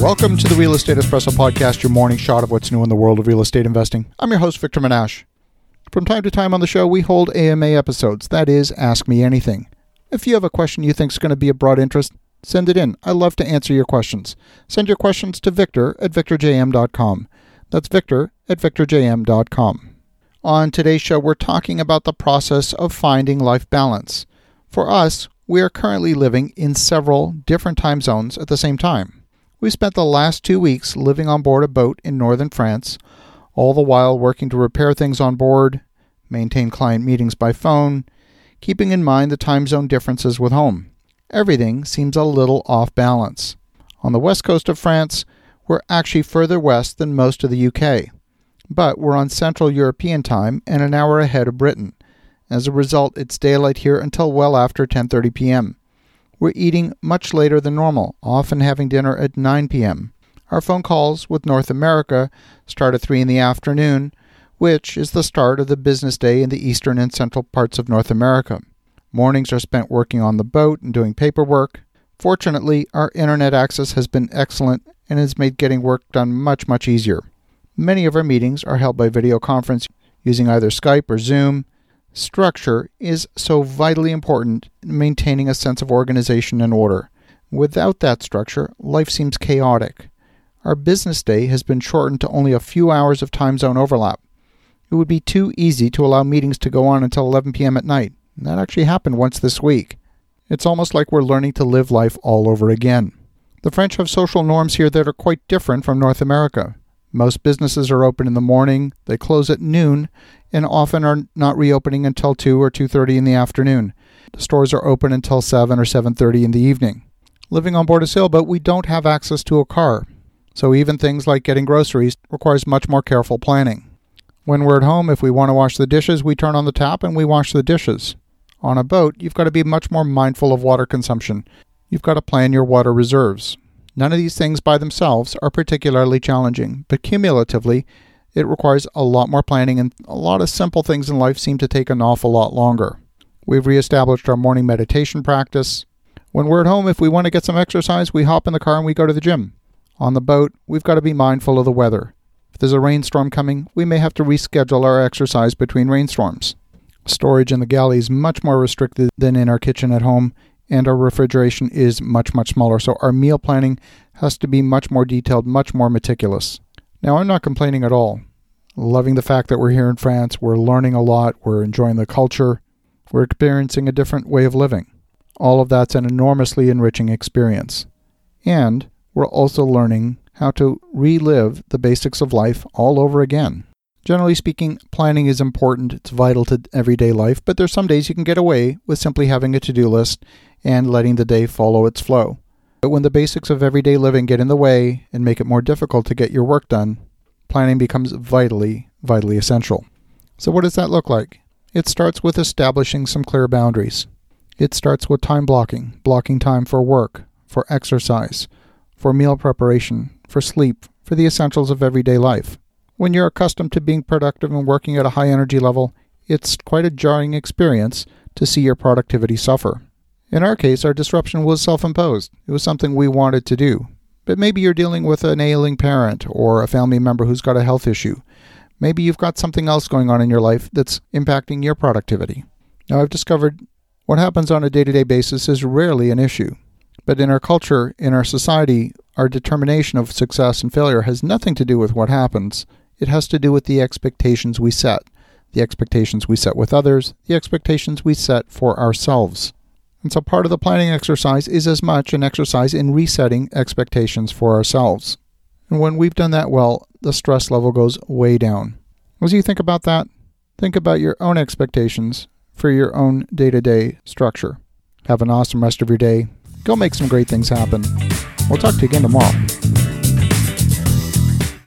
Welcome to the Real Estate Espresso Podcast, your morning shot of what's new in the world of real estate investing. I'm your host, Victor Menasce. From time to time on the show, we hold AMA episodes. That is, Ask Me Anything. If you have a question you think is going to be of broad interest, send it in. I love to answer your questions. Send your questions to victor at victorjm.com. That's victor at victorjm.com. On today's show, we're talking about the process of finding life balance. For us, we are currently living in several different time zones at the same time. We spent the last two weeks living on board a boat in northern France, all the while working to repair things on board, maintain client meetings by phone, keeping in mind the time zone differences with home. Everything seems a little off balance. On the west coast of France, we're actually further west than most of the UK but we're on Central European time and an hour ahead of Britain. As a result, it's daylight here until well after 10:30 p.m. We're eating much later than normal, often having dinner at 9 p.m. Our phone calls with North America start at 3 in the afternoon, which is the start of the business day in the eastern and central parts of North America. Mornings are spent working on the boat and doing paperwork. Fortunately, our internet access has been excellent and has made getting work done much, much easier. Many of our meetings are held by video conference using either Skype or Zoom. Structure is so vitally important in maintaining a sense of organization and order. Without that structure, life seems chaotic. Our business day has been shortened to only a few hours of time zone overlap. It would be too easy to allow meetings to go on until 11 p.m. at night. That actually happened once this week. It's almost like we're learning to live life all over again. The French have social norms here that are quite different from North America. Most businesses are open in the morning, they close at noon, and often are not reopening until 2 or 2:30 in the afternoon. The stores are open until 7 or 7:30 in the evening. Living on board a sailboat, we don't have access to a car. So even things like getting groceries requires much more careful planning. When we're at home, if we want to wash the dishes, we turn on the tap and we wash the dishes. On a boat, you've got to be much more mindful of water consumption. You've got to plan your water reserves. None of these things by themselves are particularly challenging, but cumulatively, it requires a lot more planning, and a lot of simple things in life seem to take an awful lot longer. We've reestablished our morning meditation practice. When we're at home, if we want to get some exercise, we hop in the car and we go to the gym. On the boat, we've got to be mindful of the weather. If there's a rainstorm coming, we may have to reschedule our exercise between rainstorms. Storage in the galley is much more restricted than in our kitchen at home, and our refrigeration is much, much smaller. So our meal planning has to be much more detailed, much more meticulous. Now, I'm not complaining at all. Loving the fact that we're here in France, we're learning a lot, we're enjoying the culture, we're experiencing a different way of living. All of that's an enormously enriching experience. And we're also learning how to relive the basics of life all over again. Generally speaking, planning is important, it's vital to everyday life, but there's some days you can get away with simply having a to do list and letting the day follow its flow. But when the basics of everyday living get in the way and make it more difficult to get your work done, planning becomes vitally, vitally essential. So, what does that look like? It starts with establishing some clear boundaries. It starts with time blocking, blocking time for work, for exercise, for meal preparation, for sleep, for the essentials of everyday life. When you're accustomed to being productive and working at a high energy level, it's quite a jarring experience to see your productivity suffer. In our case, our disruption was self imposed. It was something we wanted to do. But maybe you're dealing with an ailing parent or a family member who's got a health issue. Maybe you've got something else going on in your life that's impacting your productivity. Now, I've discovered what happens on a day to day basis is rarely an issue. But in our culture, in our society, our determination of success and failure has nothing to do with what happens. It has to do with the expectations we set, the expectations we set with others, the expectations we set for ourselves. And so part of the planning exercise is as much an exercise in resetting expectations for ourselves. And when we've done that well, the stress level goes way down. As you think about that, think about your own expectations for your own day to day structure. Have an awesome rest of your day. Go make some great things happen. We'll talk to you again tomorrow.